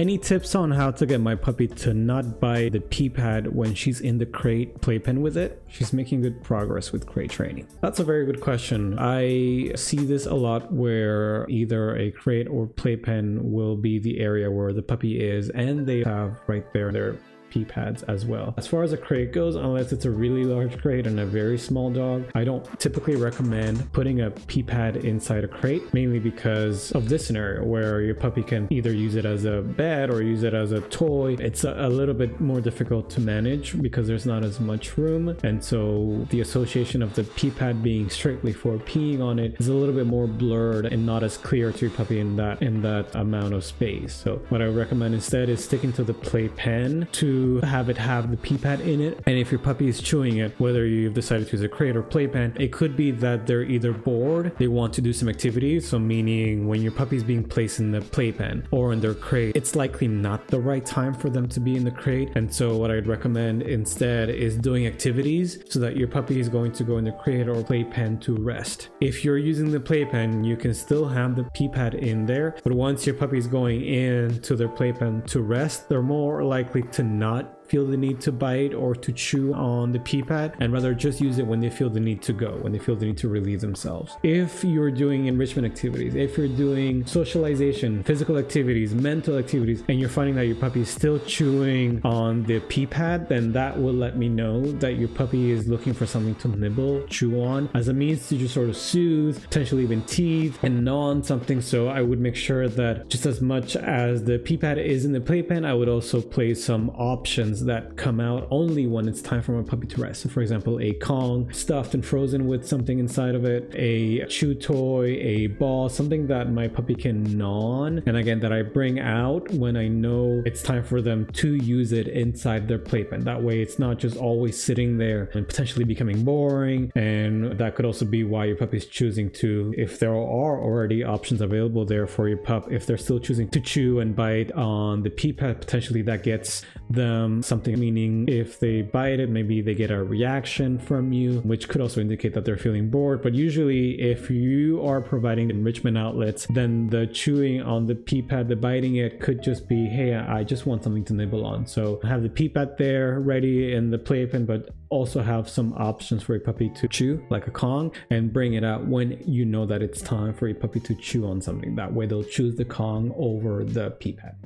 Any tips on how to get my puppy to not bite the pee pad when she's in the crate playpen with it? She's making good progress with crate training. That's a very good question. I see this a lot where either a crate or playpen will be the area where the puppy is and they have right there their pee pads as well. As far as a crate goes, unless it's a really large crate and a very small dog, I don't typically recommend putting a pee pad inside a crate, mainly because of this scenario where your puppy can either use it as a bed or use it as a toy. It's a, a little bit more difficult to manage because there's not as much room. And so the association of the pee pad being strictly for peeing on it is a little bit more blurred and not as clear to your puppy in that in that amount of space. So what I recommend instead is sticking to the playpen to have it have the pee pad in it. And if your puppy is chewing it, whether you've decided to use a crate or playpen, it could be that they're either bored, they want to do some activity. So, meaning when your puppy is being placed in the playpen or in their crate, it's likely not the right time for them to be in the crate. And so, what I'd recommend instead is doing activities so that your puppy is going to go in the crate or playpen to rest. If you're using the playpen, you can still have the pee pad in there, but once your puppy is going into their playpen to rest, they're more likely to not not feel the need to bite or to chew on the pee pad and rather just use it when they feel the need to go, when they feel the need to relieve themselves. If you're doing enrichment activities, if you're doing socialization, physical activities, mental activities, and you're finding that your puppy is still chewing on the pee pad, then that will let me know that your puppy is looking for something to nibble, chew on as a means to just sort of soothe, potentially even teeth and gnaw on something. So I would make sure that just as much as the pee pad is in the playpen, I would also place some options that come out only when it's time for my puppy to rest. So, for example, a Kong stuffed and frozen with something inside of it, a chew toy, a ball, something that my puppy can gnaw on, and again, that I bring out when I know it's time for them to use it inside their playpen. That way, it's not just always sitting there and potentially becoming boring. And that could also be why your puppy is choosing to, if there are already options available there for your pup, if they're still choosing to chew and bite on the pee pad, potentially that gets them something, meaning if they bite it, maybe they get a reaction from you, which could also indicate that they're feeling bored. But usually, if you are providing enrichment outlets, then the chewing on the pee pad, the biting it could just be, hey, I just want something to nibble on. So have the pee pad there ready in the playpen, but also have some options for a puppy to chew, like a Kong, and bring it out when you know that it's time for a puppy to chew on something. That way, they'll choose the Kong over the pee pad.